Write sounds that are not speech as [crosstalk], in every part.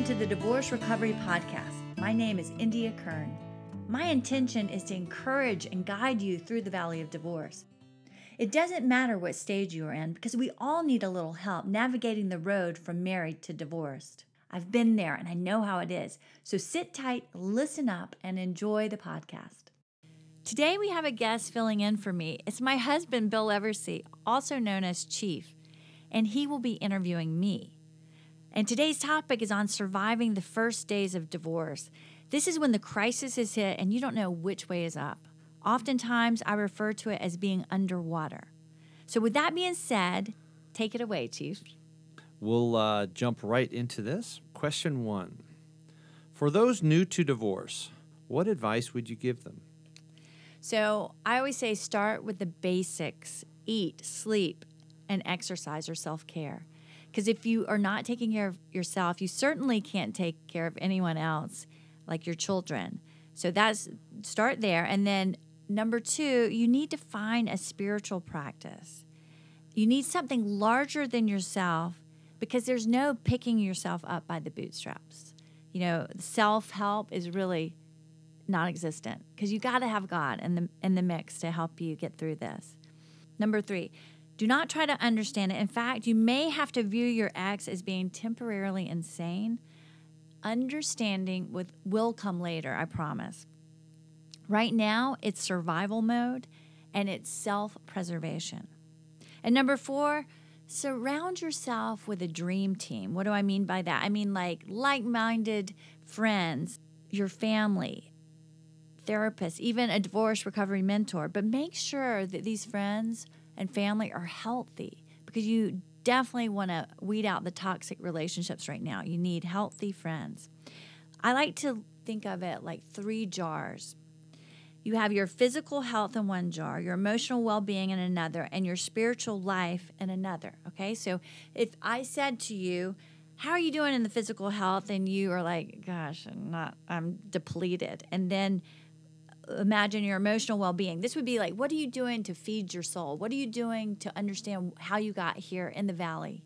welcome to the Divorce Recovery Podcast. My name is India Kern. My intention is to encourage and guide you through the valley of divorce. It doesn't matter what stage you are in because we all need a little help navigating the road from married to divorced. I've been there and I know how it is. So sit tight, listen up, and enjoy the podcast. Today we have a guest filling in for me. It's my husband, Bill Eversey, also known as Chief, and he will be interviewing me. And today's topic is on surviving the first days of divorce. This is when the crisis is hit and you don't know which way is up. Oftentimes, I refer to it as being underwater. So, with that being said, take it away, Chief. We'll uh, jump right into this. Question one For those new to divorce, what advice would you give them? So, I always say start with the basics eat, sleep, and exercise or self care. Because if you are not taking care of yourself, you certainly can't take care of anyone else, like your children. So that's start there. And then number two, you need to find a spiritual practice. You need something larger than yourself because there's no picking yourself up by the bootstraps. You know, self help is really non existent because you got to have God in the, in the mix to help you get through this. Number three, do not try to understand it. In fact, you may have to view your ex as being temporarily insane. Understanding with will come later, I promise. Right now, it's survival mode and it's self-preservation. And number 4, surround yourself with a dream team. What do I mean by that? I mean like like-minded friends, your family, therapists, even a divorce recovery mentor. But make sure that these friends and family are healthy because you definitely want to weed out the toxic relationships right now. You need healthy friends. I like to think of it like three jars. You have your physical health in one jar, your emotional well being in another, and your spiritual life in another. Okay, so if I said to you, How are you doing in the physical health? and you are like, Gosh, I'm not, I'm depleted. And then imagine your emotional well-being. This would be like what are you doing to feed your soul? What are you doing to understand how you got here in the valley?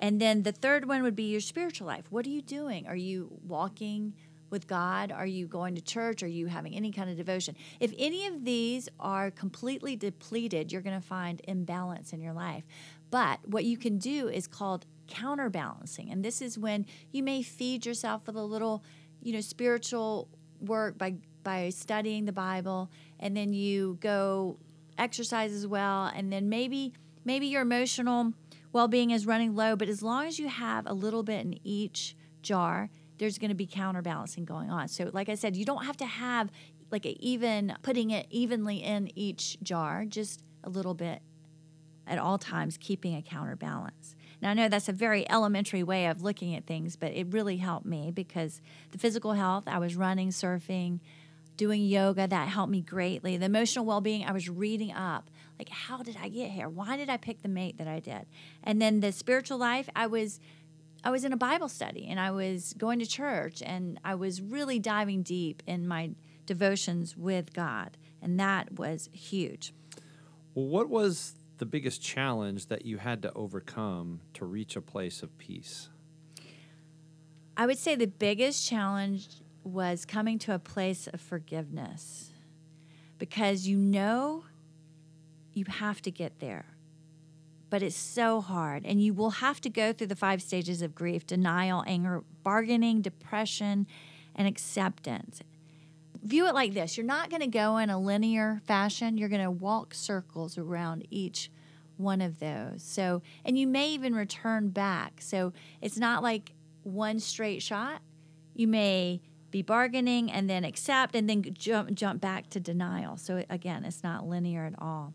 And then the third one would be your spiritual life. What are you doing? Are you walking with god? Are you going to church? Are you having any kind of devotion? If any of these are completely depleted you're going to find imbalance in your life. But what you can do is called counterbalancing. And this is when you may feed yourself with a little you know spiritual work by by studying the Bible, and then you go exercise as well, and then maybe maybe your emotional well-being is running low, but as long as you have a little bit in each jar, there's going to be counterbalancing going on. So, like I said, you don't have to have like even putting it evenly in each jar, just a little bit at all times, keeping a counterbalance. Now, I know that's a very elementary way of looking at things, but it really helped me because the physical health, I was running, surfing, doing yoga that helped me greatly. The emotional well-being i was reading up like how did i get here? Why did i pick the mate that i did? And then the spiritual life i was i was in a bible study and i was going to church and i was really diving deep in my devotions with god and that was huge. Well what was the biggest challenge that you had to overcome to reach a place of peace? I would say the biggest challenge was coming to a place of forgiveness because you know you have to get there. But it's so hard, and you will have to go through the five stages of grief denial, anger, bargaining, depression, and acceptance. View it like this you're not going to go in a linear fashion, you're going to walk circles around each one of those. So, and you may even return back. So, it's not like one straight shot. You may be bargaining and then accept and then jump jump back to denial. So again, it's not linear at all.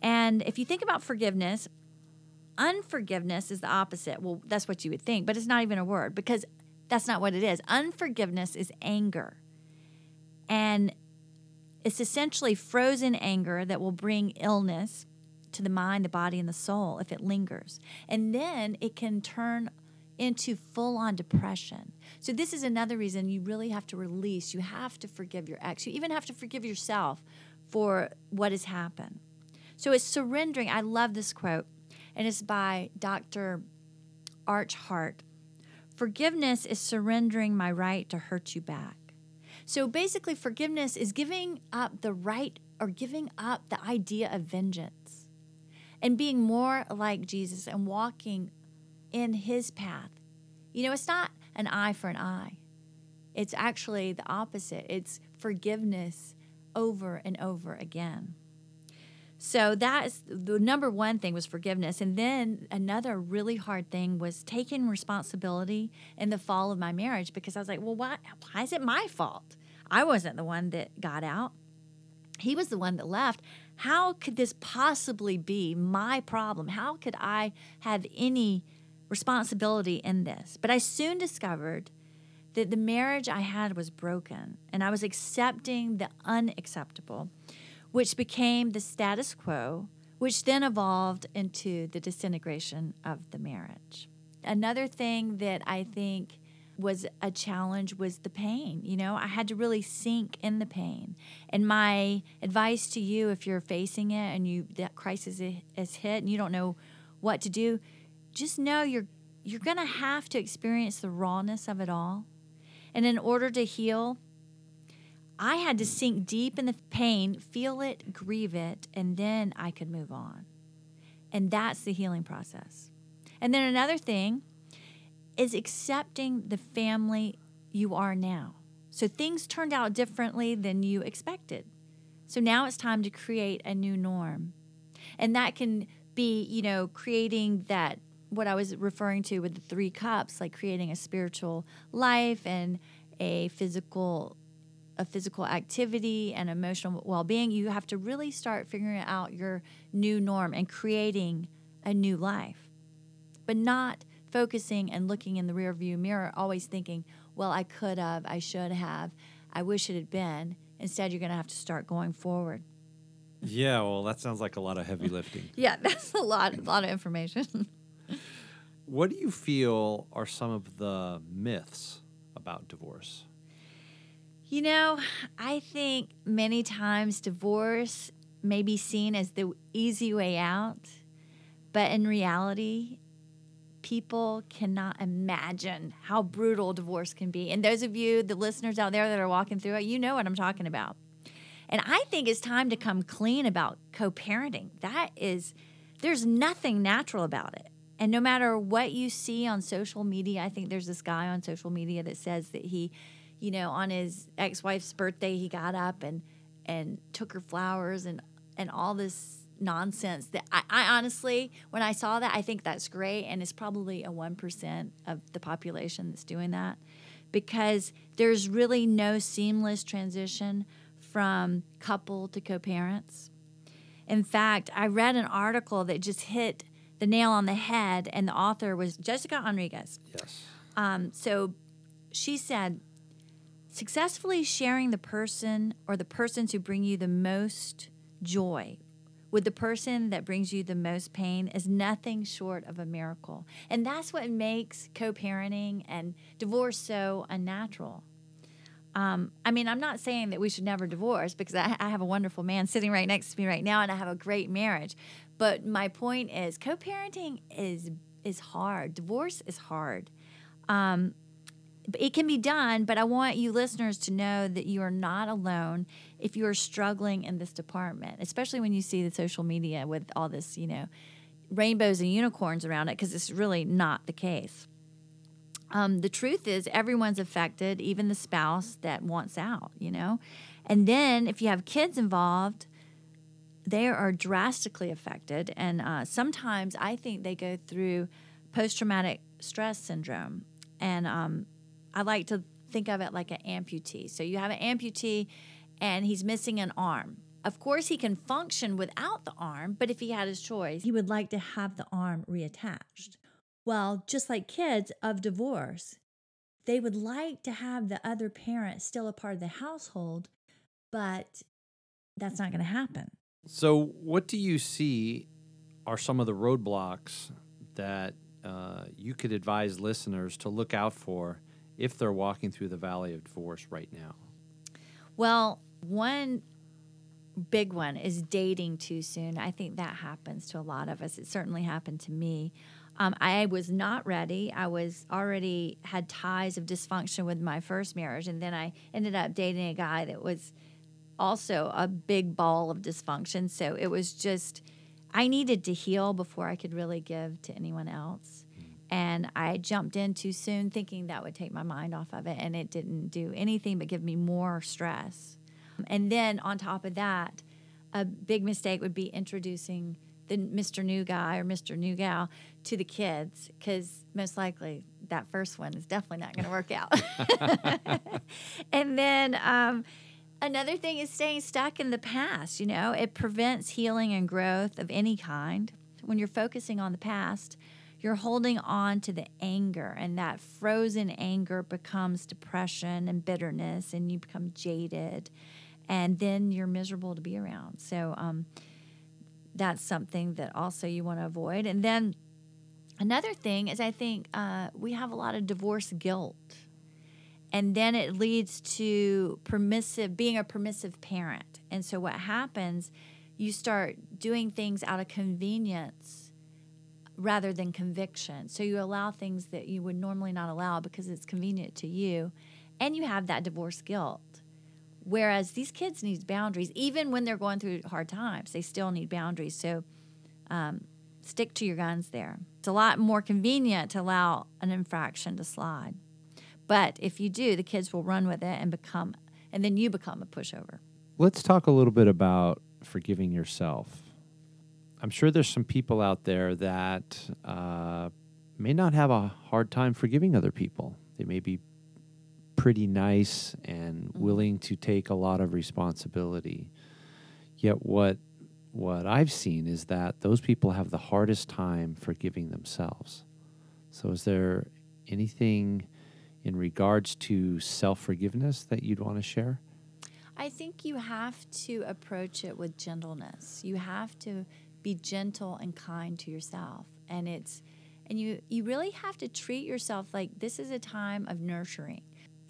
And if you think about forgiveness, unforgiveness is the opposite. Well, that's what you would think, but it's not even a word because that's not what it is. Unforgiveness is anger. And it's essentially frozen anger that will bring illness to the mind, the body, and the soul if it lingers. And then it can turn into full on depression. So, this is another reason you really have to release. You have to forgive your ex. You even have to forgive yourself for what has happened. So, it's surrendering. I love this quote, and it's by Dr. Arch Hart. Forgiveness is surrendering my right to hurt you back. So basically, forgiveness is giving up the right or giving up the idea of vengeance and being more like Jesus and walking in his path. You know, it's not an eye for an eye, it's actually the opposite. It's forgiveness over and over again. So that's the number one thing was forgiveness. And then another really hard thing was taking responsibility in the fall of my marriage because I was like, well, why, why is it my fault? I wasn't the one that got out. He was the one that left. How could this possibly be my problem? How could I have any responsibility in this? But I soon discovered that the marriage I had was broken and I was accepting the unacceptable which became the status quo, which then evolved into the disintegration of the marriage. Another thing that I think was a challenge was the pain. You know, I had to really sink in the pain. And my advice to you, if you're facing it and you that crisis is hit and you don't know what to do, just know you're you're going to have to experience the rawness of it all. And in order to heal, I had to sink deep in the pain, feel it, grieve it, and then I could move on. And that's the healing process. And then another thing is accepting the family you are now. So things turned out differently than you expected. So now it's time to create a new norm. And that can be, you know, creating that what I was referring to with the three cups, like creating a spiritual life and a physical a physical activity and emotional well-being you have to really start figuring out your new norm and creating a new life. But not focusing and looking in the rear view mirror always thinking well i could have i should have i wish it had been. Instead you're going to have to start going forward. Yeah well that sounds like a lot of heavy lifting. [laughs] Yeah that's a lot a lot of information [laughs] what do you feel are some of the myths about divorce you know, I think many times divorce may be seen as the easy way out, but in reality, people cannot imagine how brutal divorce can be. And those of you, the listeners out there that are walking through it, you know what I'm talking about. And I think it's time to come clean about co parenting. That is, there's nothing natural about it. And no matter what you see on social media, I think there's this guy on social media that says that he you know, on his ex-wife's birthday, he got up and and took her flowers and and all this nonsense that I, I honestly when I saw that I think that's great and it's probably a 1% of the population that's doing that because there's really no seamless transition from couple to co-parents. In fact, I read an article that just hit the nail on the head and the author was Jessica Enriquez. Yes. Um, so she said Successfully sharing the person or the persons who bring you the most joy with the person that brings you the most pain is nothing short of a miracle. And that's what makes co parenting and divorce so unnatural. Um, I mean, I'm not saying that we should never divorce because I, I, have a wonderful man sitting right next to me right now and I have a great marriage. But my point is, co parenting is, is hard, divorce is hard. Um, it can be done, but I want you listeners to know that you are not alone if you are struggling in this department, especially when you see the social media with all this, you know, rainbows and unicorns around it, because it's really not the case. Um, the truth is, everyone's affected, even the spouse that wants out, you know. And then if you have kids involved, they are drastically affected. And uh, sometimes I think they go through post traumatic stress syndrome. And um, I like to think of it like an amputee. So you have an amputee and he's missing an arm. Of course, he can function without the arm, but if he had his choice, he would like to have the arm reattached. Well, just like kids of divorce, they would like to have the other parent still a part of the household, but that's not going to happen. So, what do you see are some of the roadblocks that uh, you could advise listeners to look out for if they're walking through the valley of divorce right now? Well, one big one is dating too soon. I think that happens to a lot of us. It certainly happened to me. Um, I was not ready. I was already had ties of dysfunction with my first marriage, and then I ended up dating a guy that was also a big ball of dysfunction. So it was just, I needed to heal before I could really give to anyone else. And I jumped in too soon thinking that would take my mind off of it, and it didn't do anything but give me more stress. And then on top of that, a big mistake would be introducing the Mr. New Guy or Mr. New Gal to the kids because most likely that first one is definitely not going to work out. [laughs] [laughs] and then um, another thing is staying stuck in the past. You know, it prevents healing and growth of any kind. When you're focusing on the past, you're holding on to the anger, and that frozen anger becomes depression and bitterness, and you become jaded, and then you're miserable to be around. So, um, that's something that also you want to avoid. And then another thing is, I think uh, we have a lot of divorce guilt. And then it leads to permissive, being a permissive parent. And so what happens, you start doing things out of convenience rather than conviction. So you allow things that you would normally not allow because it's convenient to you. And you have that divorce guilt. Whereas these kids need boundaries, even when they're going through hard times, they still need boundaries. So um, stick to your guns there. It's a lot more convenient to allow an infraction to slide. But if you do, the kids will run with it and become, and then you become a pushover. Let's talk a little bit about forgiving yourself. I'm sure there's some people out there that uh, may not have a hard time forgiving other people. They may be pretty nice and Mm-hmm. willing to take a lot of responsibility. Yet what what I've seen is that those people have the hardest time forgiving themselves. So is there anything in regards to self-forgiveness that you'd want to share? I think you have to approach it with gentleness. You have to be gentle and kind to yourself. And it's and you you really have to treat yourself like this is a time of nurturing.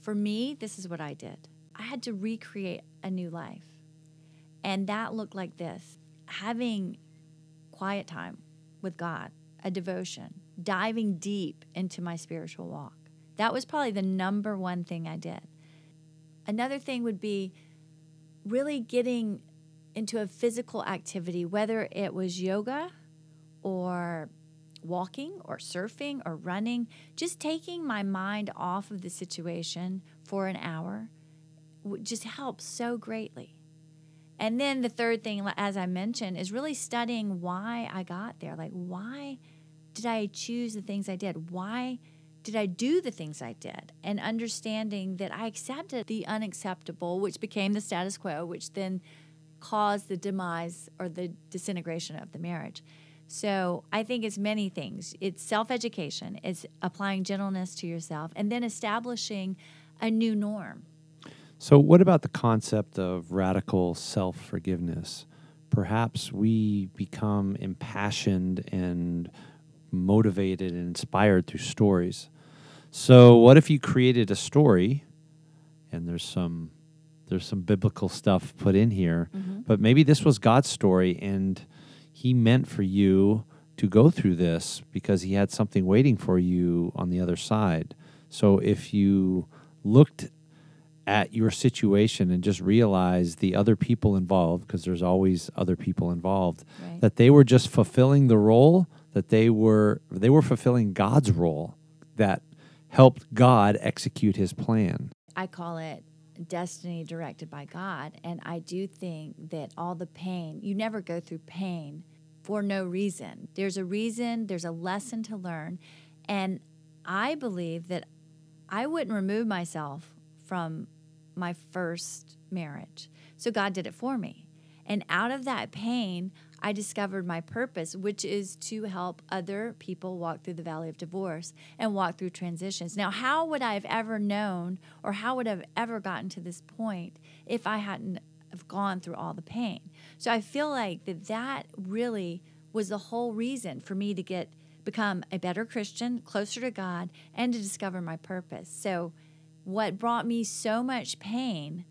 For me, this is what I did. I had to recreate a new life. And that looked like this. Having quiet time with God, a devotion, diving deep into my spiritual walk. That was probably the number one thing I did. Another thing would be really getting into a physical activity, whether it was yoga or walking or surfing or running, just taking my mind off of the situation for an hour just helps so greatly. And then the third thing, as I mentioned, is really studying why I got there. Like, why did I choose the things I did? Why did I do the things I did? And understanding that I accepted the unacceptable, which became the status quo, which then caused the demise or the disintegration of the marriage. So I think it's many things. It's self education, it's applying gentleness to yourself, and then establishing a new norm. So, what about the concept of radical self forgiveness? Perhaps we become impassioned and motivated and inspired through stories. So, what if you created a story and there's some there's some biblical stuff put in here, mm-hmm. but maybe this was God's story and he meant for you to go through this because he had something waiting for you on the other side. So, if you looked at your situation and just realize the other people involved because there's always other people involved Right. that they were just fulfilling the role that they were they were fulfilling God's role that helped God execute his plan. I call it destiny directed by God. And I do think that all the pain, you never go through pain for no reason. There's a reason, there's a lesson to learn. And I believe that I wouldn't remove myself from my first marriage. So God did it for me. And out of that pain, I discovered my purpose, which is to help other people walk through the valley of divorce and walk through transitions. Now, how would I have ever known or how would I have ever gotten to this point if I hadn't have gone through all the pain? So I feel like that that really was the whole reason for me to get become a better Christian, closer to God, and to discover my purpose. So what brought me so much pain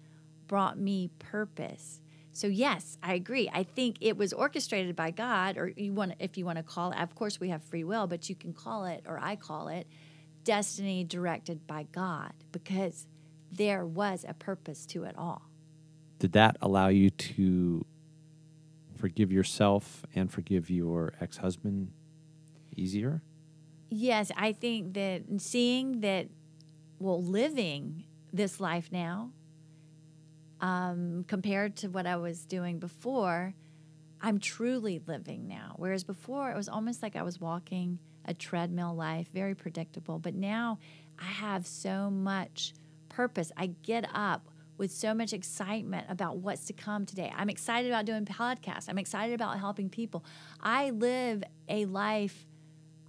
brought me purpose. So yes, I agree. I think it was orchestrated by God, or you want if you want to call it. Of course, we have free will, but you can call it, or I call it, destiny directed by God, because there was a purpose to it all. Did that allow you to forgive yourself and forgive your ex-husband easier? Yes, I think that seeing that, well, living this life now, um, compared to what I was doing before, I'm truly living now. Whereas before, it was almost like I was walking a treadmill life, very predictable. But now I have so much purpose. I get up with so much excitement about what's to come today. I'm excited about doing podcasts. I'm excited about helping people. I live a life,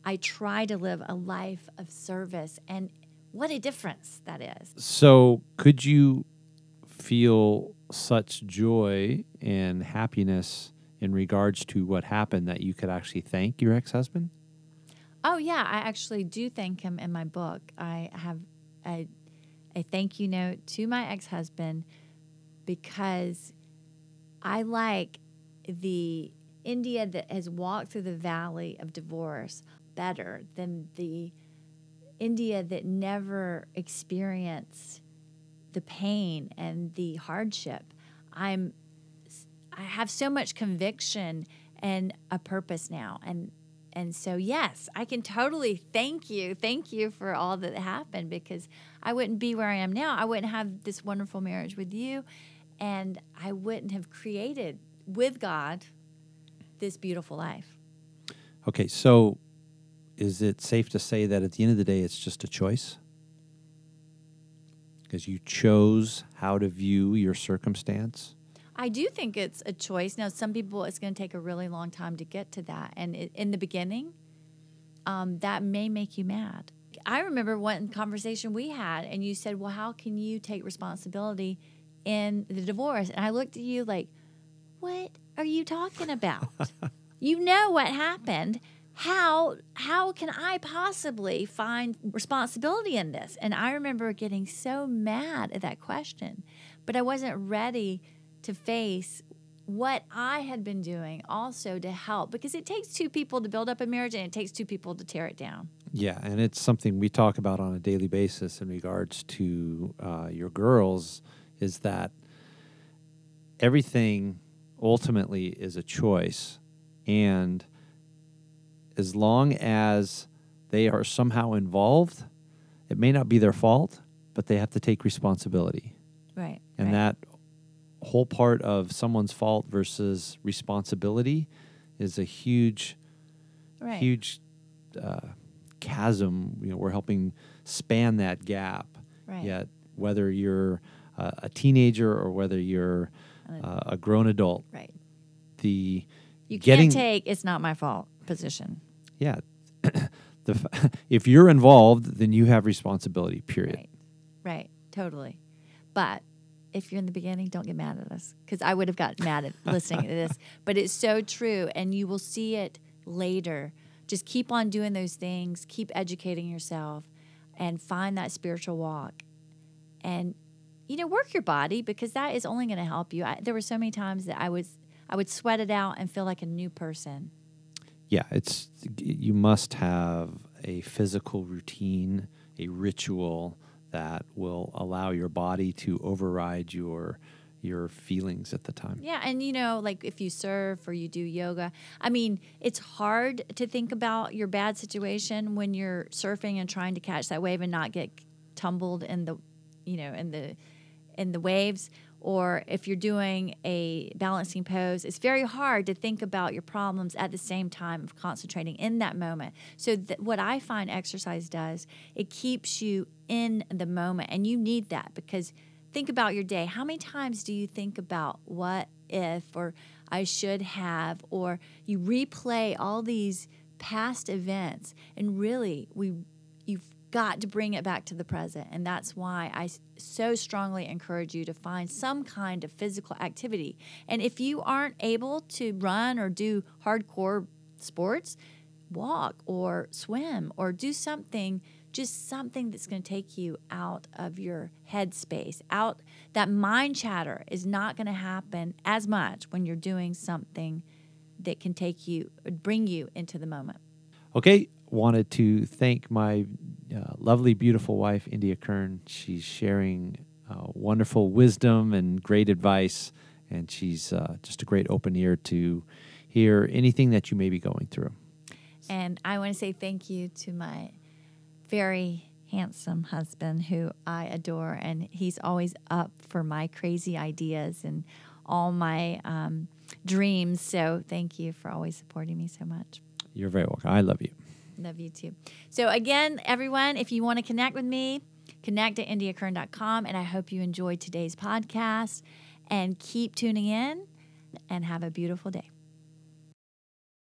I try to live a life of service. And what a difference that is. So, could you feel such joy and happiness in regards to what happened that you could actually thank your ex husband? Oh, yeah. I actually do thank him in my book. I have a, a thank you note to my ex husband because I like the India that has walked through the valley of divorce better than the India that never experienced the pain and the hardship. I'm I have so much conviction and a purpose now and and so yes, I can totally thank you. Thank you for all that happened because I wouldn't be where I am now. I wouldn't have this wonderful marriage with you and I wouldn't have created with God this beautiful life. Okay, so is it safe to say that at the end of the day it's just a choice? Because you chose how to view your circumstance? I do think it's a choice. Now, some people, it's going to take a really long time to get to that. And in the beginning, um, that may make you mad. I remember one conversation we had, and you said, Well, how can you take responsibility in the divorce? And I looked at you like, What are you talking about? [laughs] you know what happened how how can I possibly find responsibility in this? And I remember getting so mad at that question, but I wasn't ready to face what I had been doing also to help because it takes two people to build up a marriage and it takes two people to tear it down. Yeah, and it's something we talk about on a daily basis in regards to uh, your girls is that everything ultimately is a choice and as long as they are somehow involved, it may not be their fault, but they have to take responsibility. Right. And right. that whole part of someone's fault versus responsibility is a huge, right. huge uh, chasm. You know, we're helping span that gap. Right. Yet, whether you're uh, a teenager or whether you're uh, a grown adult, right? The you getting, can't take it's not my fault position. Yeah. [coughs] the, [laughs] if you're involved, then you have responsibility, period. Right. Right. Totally. But if you're in the beginning, don't get mad at us because I would have gotten mad at listening to this. [laughs] But it's so true, and you will see it later. Just keep on doing those things, keep educating yourself, and find that spiritual walk. And you know, work your body because that is only going to help you. I, there were so many times that I was I would sweat it out and feel like a new person yeah, it's you must have a physical routine, a ritual that will allow your body to override your your feelings at the time. Yeah, and you know, like if you surf or you do yoga, I mean, it's hard to think about your bad situation when you're surfing and trying to catch that wave and not get tumbled in the, you know, in the in the waves or if you're doing a balancing pose, it's very hard to think about your problems at the same time of concentrating in that moment. So, th- what I find exercise does, it keeps you in the moment, and you need that because think about your day. How many times do you think about what if or I should have, or you replay all these past events, and really, we got to bring it back to the present. And that's why I so strongly encourage you to find some kind of physical activity. And if you aren't able to run or do hardcore sports, walk or swim or do something just something that's going to take you out of your headspace. Out that mind chatter is not going to happen as much when you're doing something that can take you, bring you into the moment. Okay, wanted to thank my uh, lovely, beautiful wife, India Kern. She's sharing uh, wonderful wisdom and great advice, and she's uh, just a great open ear to hear anything that you may be going through. And I want to say thank you to my very handsome husband who I adore, and he's always up for my crazy ideas and all my um, dreams. So thank you for always supporting me so much. You're very welcome. I love you. Love you too. So, again, everyone, if you want to connect with me, connect at indiakern.com. And I hope you enjoyed today's podcast and keep tuning in and have a beautiful day.